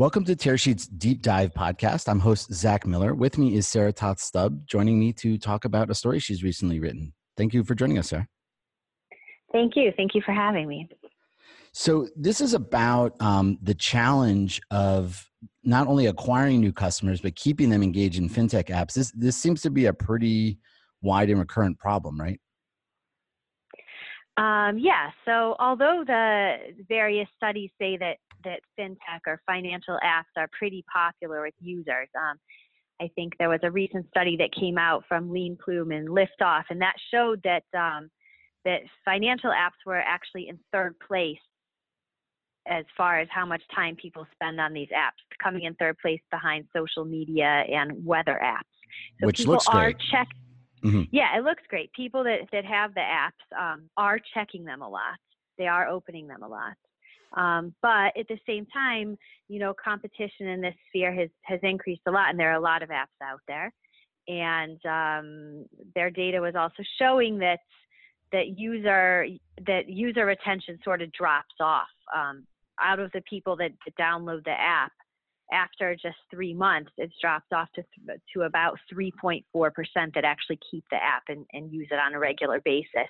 Welcome to Tearsheet's Deep Dive podcast. I'm host Zach Miller. With me is Sarah Toth Stubb, joining me to talk about a story she's recently written. Thank you for joining us, Sarah. Thank you. Thank you for having me. So, this is about um, the challenge of not only acquiring new customers, but keeping them engaged in fintech apps. This, this seems to be a pretty wide and recurrent problem, right? Um, yeah. So, although the various studies say that that fintech or financial apps are pretty popular with users. Um, I think there was a recent study that came out from Leanplum and Liftoff, and that showed that um, that financial apps were actually in third place as far as how much time people spend on these apps, coming in third place behind social media and weather apps. So Which looks great. Check- mm-hmm. Yeah, it looks great. People that, that have the apps um, are checking them a lot. They are opening them a lot. Um, but at the same time, you know, competition in this sphere has, has increased a lot, and there are a lot of apps out there. And um, their data was also showing that that user that user retention sort of drops off um, out of the people that, that download the app after just three months, it's dropped off to, to about 3.4% that actually keep the app and, and use it on a regular basis.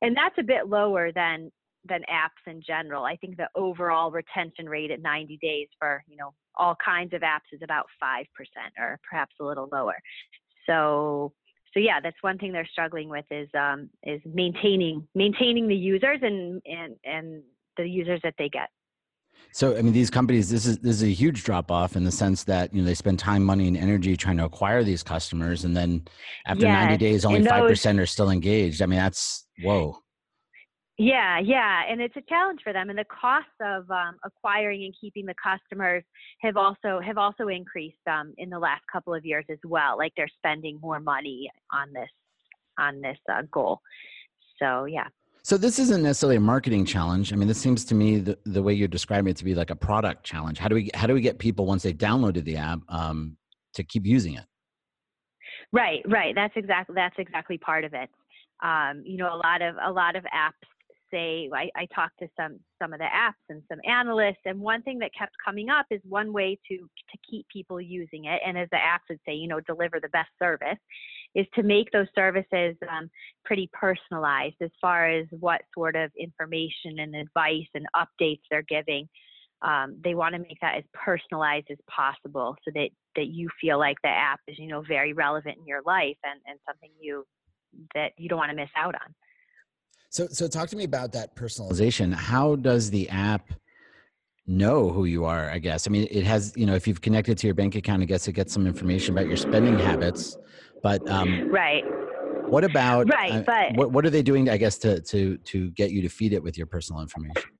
And that's a bit lower than than apps in general. I think the overall retention rate at 90 days for you know all kinds of apps is about five percent, or perhaps a little lower. So so yeah, that's one thing they're struggling with is um, is maintaining maintaining the users and and and the users that they get. So I mean, these companies, this is this is a huge drop off in the sense that you know they spend time, money, and energy trying to acquire these customers, and then after yes. 90 days, only five percent are still engaged. I mean, that's whoa. Yeah, yeah, and it's a challenge for them, and the costs of um, acquiring and keeping the customers have also have also increased um, in the last couple of years as well. Like they're spending more money on this on this uh, goal. So yeah. So this isn't necessarily a marketing challenge. I mean, this seems to me the, the way you're describing it to be like a product challenge. How do we how do we get people once they downloaded the app um, to keep using it? Right, right. That's exactly that's exactly part of it. Um, you know, a lot of a lot of apps say I, I talked to some some of the apps and some analysts and one thing that kept coming up is one way to to keep people using it and as the apps would say you know deliver the best service is to make those services um, pretty personalized as far as what sort of information and advice and updates they're giving um, they want to make that as personalized as possible so that that you feel like the app is you know very relevant in your life and, and something you that you don't want to miss out on so, so talk to me about that personalization. How does the app know who you are? I guess. I mean, it has. You know, if you've connected to your bank account, I guess it gets some information about your spending habits. But um, right. What about right? Uh, but what what are they doing? I guess to to to get you to feed it with your personal information.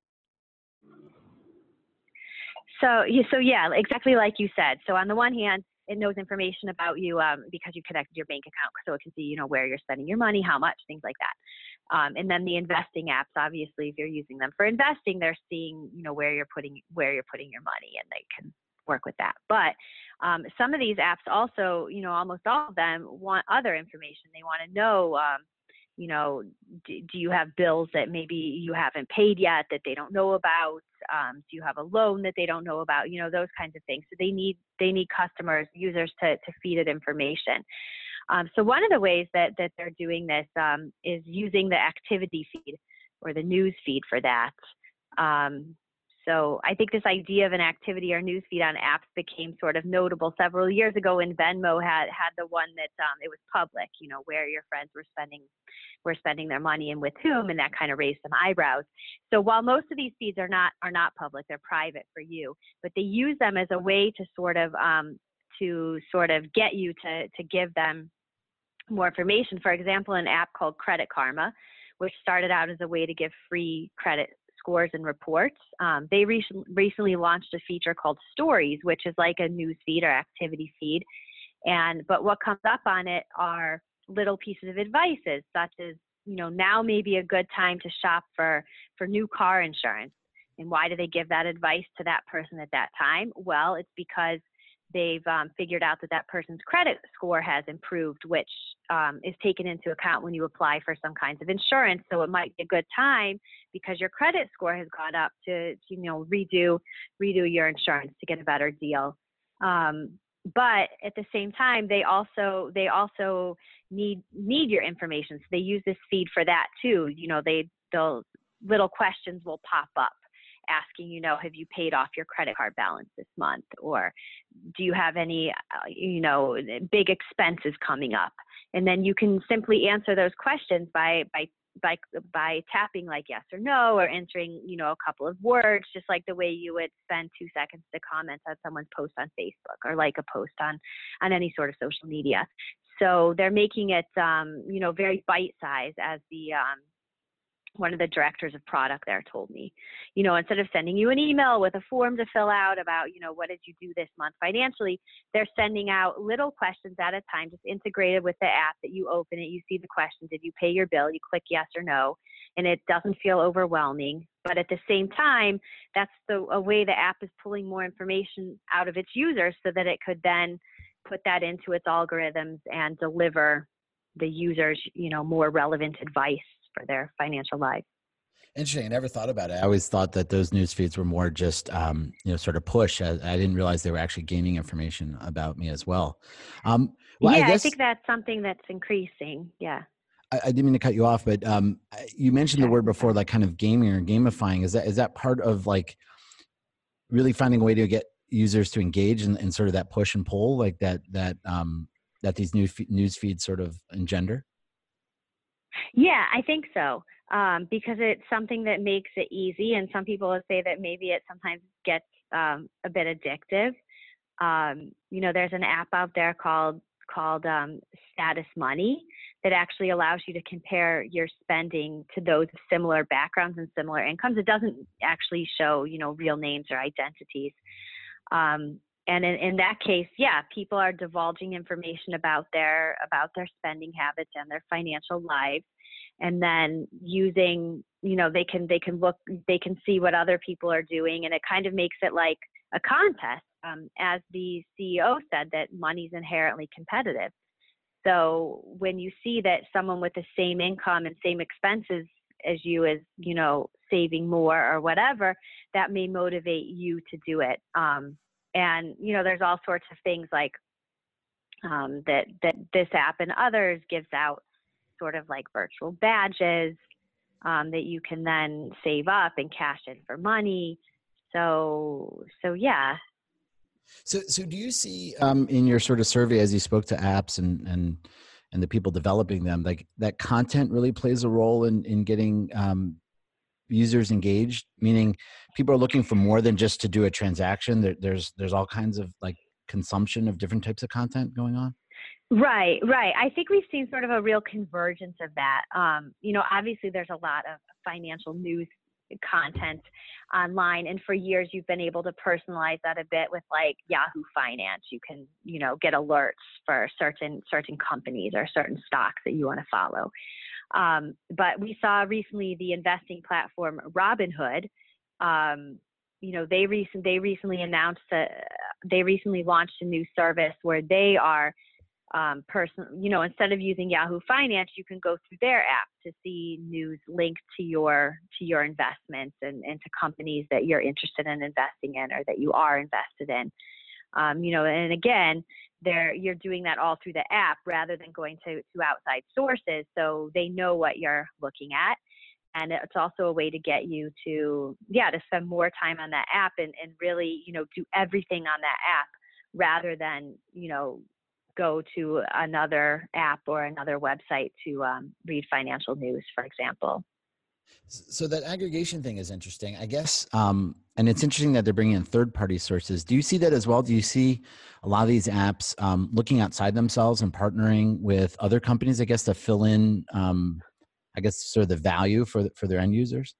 So, so yeah, exactly like you said. So on the one hand, it knows information about you um, because you connected your bank account, so it can see, you know, where you're spending your money, how much, things like that. Um, and then the investing apps, obviously, if you're using them for investing, they're seeing, you know, where you're putting where you're putting your money, and they can work with that. But um, some of these apps also, you know, almost all of them want other information. They want to know, um, you know, do, do, you have bills that maybe you haven't paid yet that they don't know about? Um, do you have a loan that they don't know about? You know, those kinds of things. So they need they need customers, users to to feed it information. Um, so one of the ways that, that they're doing this um, is using the activity feed or the news feed for that. Um, so I think this idea of an activity or newsfeed on apps became sort of notable several years ago when Venmo had had the one that um, it was public, you know, where your friends were spending were spending their money and with whom, and that kind of raised some eyebrows. So while most of these feeds are not are not public, they're private for you, but they use them as a way to sort of um, to sort of get you to, to give them more information. For example, an app called Credit Karma, which started out as a way to give free credit scores and reports. Um, they re- recently launched a feature called Stories, which is like a news feed or activity feed. And but what comes up on it are little pieces of advices, such as you know now may be a good time to shop for for new car insurance. And why do they give that advice to that person at that time? Well, it's because they've um, figured out that that person's credit score has improved, which um, is taken into account when you apply for some kinds of insurance. So it might be a good time because your credit score has gone up to, you know redo redo your insurance to get a better deal. Um, but at the same time, they also they also need need your information. So they use this feed for that too. You know, they they'll little questions will pop up asking, you know, have you paid off your credit card balance this month? Or do you have any, uh, you know, big expenses coming up? And then you can simply answer those questions by, by, by, by tapping like yes or no, or answering you know, a couple of words, just like the way you would spend two seconds to comment on someone's post on Facebook or like a post on, on any sort of social media. So they're making it, um, you know, very bite sized as the, um, one of the directors of product there told me, you know, instead of sending you an email with a form to fill out about, you know, what did you do this month financially, they're sending out little questions at a time, just integrated with the app that you open it, you see the question, did you pay your bill? You click yes or no, and it doesn't feel overwhelming. But at the same time, that's the a way the app is pulling more information out of its users so that it could then put that into its algorithms and deliver the users, you know, more relevant advice for their financial life. Interesting. I never thought about it. I always thought that those news feeds were more just, um, you know, sort of push. I, I, didn't realize they were actually gaining information about me as well. Um, well yeah, I, guess, I, think that's something that's increasing. Yeah. I, I didn't mean to cut you off, but um, you mentioned sure. the word before, like kind of gaming or gamifying. Is that is that part of like really finding a way to get users to engage in, in sort of that push and pull, like that that um, that these news news feeds sort of engender? Yeah, I think so. Um, because it's something that makes it easy, and some people say that maybe it sometimes gets um, a bit addictive. Um, you know, there's an app out there called called um, Status Money that actually allows you to compare your spending to those similar backgrounds and similar incomes. It doesn't actually show, you know, real names or identities. Um, and in, in that case, yeah, people are divulging information about their about their spending habits and their financial lives, and then using, you know, they can they can look they can see what other people are doing, and it kind of makes it like a contest. Um, as the CEO said, that money's inherently competitive. So when you see that someone with the same income and same expenses as you is, you know, saving more or whatever, that may motivate you to do it. Um, and you know there's all sorts of things like um, that that this app and others gives out sort of like virtual badges um, that you can then save up and cash in for money. So so yeah. So so do you see um, in your sort of survey as you spoke to apps and and and the people developing them like that content really plays a role in in getting um, users engaged meaning people are looking for more than just to do a transaction. There, there's there's all kinds of like consumption of different types of content going on. Right right. I think we've seen sort of a real convergence of that. Um, you know obviously there's a lot of financial news content online and for years you've been able to personalize that a bit with like yahoo finance. You can you know get alerts for certain certain companies or certain stocks that you want to follow um, but we saw recently the investing platform Robinhood. Um, you know, they recent they recently announced that they recently launched a new service where they are um, person. You know, instead of using Yahoo Finance, you can go through their app to see news linked to your to your investments and, and to companies that you're interested in investing in or that you are invested in. Um, you know, and again, there you're doing that all through the app rather than going to, to outside sources so they know what you're looking at. And it's also a way to get you to yeah to spend more time on that app and, and really you know do everything on that app rather than you know go to another app or another website to um, read financial news for example so that aggregation thing is interesting, I guess. Um, and it's interesting that they're bringing in third-party sources. Do you see that as well? Do you see a lot of these apps um, looking outside themselves and partnering with other companies, I guess, to fill in, um, I guess, sort of the value for for their end users?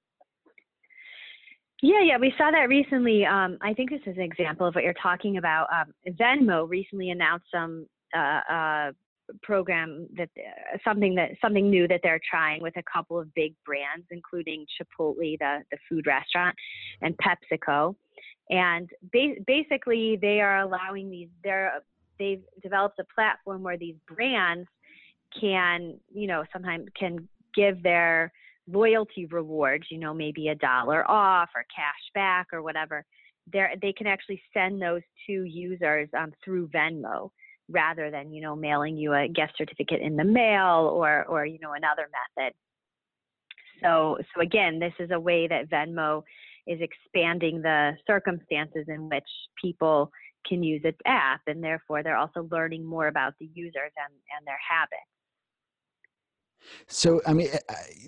Yeah, yeah, we saw that recently. Um, I think this is an example of what you're talking about. Um, Venmo recently announced some uh, uh, program that uh, something that something new that they're trying with a couple of big brands, including Chipotle, the the food restaurant, and PepsiCo. And ba- basically, they are allowing these. They're they've developed a platform where these brands can, you know, sometimes can give their loyalty rewards, you know, maybe a dollar off or cash back or whatever. They're, they can actually send those to users um, through Venmo rather than, you know, mailing you a gift certificate in the mail or, or you know, another method. So, so again, this is a way that Venmo is expanding the circumstances in which people can use its app, and therefore they're also learning more about the users and, and their habits. So, I mean,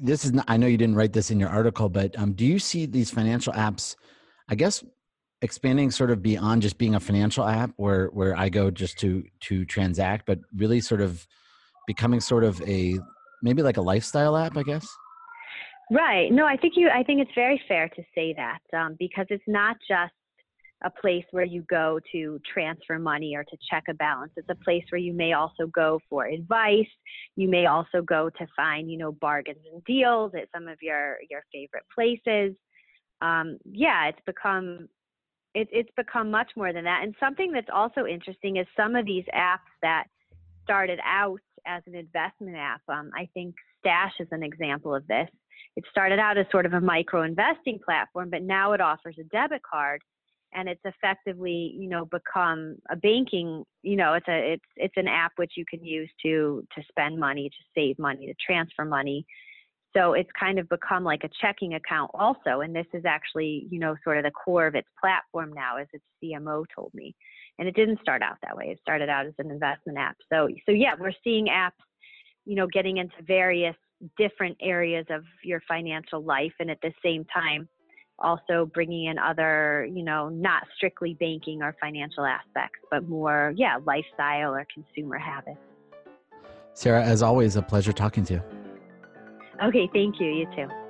this is not, I know you didn't write this in your article, but um, do you see these financial apps, I guess, expanding sort of beyond just being a financial app where, where I go just to, to transact, but really sort of becoming sort of a, maybe like a lifestyle app, I guess? Right. No, I think you, I think it's very fair to say that um, because it's not just a place where you go to transfer money or to check a balance. It's a place where you may also go for advice. You may also go to find, you know, bargains and deals at some of your your favorite places. Um, yeah, it's become it, it's become much more than that. And something that's also interesting is some of these apps that started out as an investment app. Um, I think Stash is an example of this. It started out as sort of a micro investing platform, but now it offers a debit card and it's effectively you know become a banking you know it's a it's it's an app which you can use to to spend money to save money to transfer money so it's kind of become like a checking account also and this is actually you know sort of the core of its platform now as its cmo told me and it didn't start out that way it started out as an investment app so so yeah we're seeing apps you know getting into various different areas of your financial life and at the same time also bringing in other, you know, not strictly banking or financial aspects, but more, yeah, lifestyle or consumer habits. Sarah, as always, a pleasure talking to you. Okay, thank you. You too.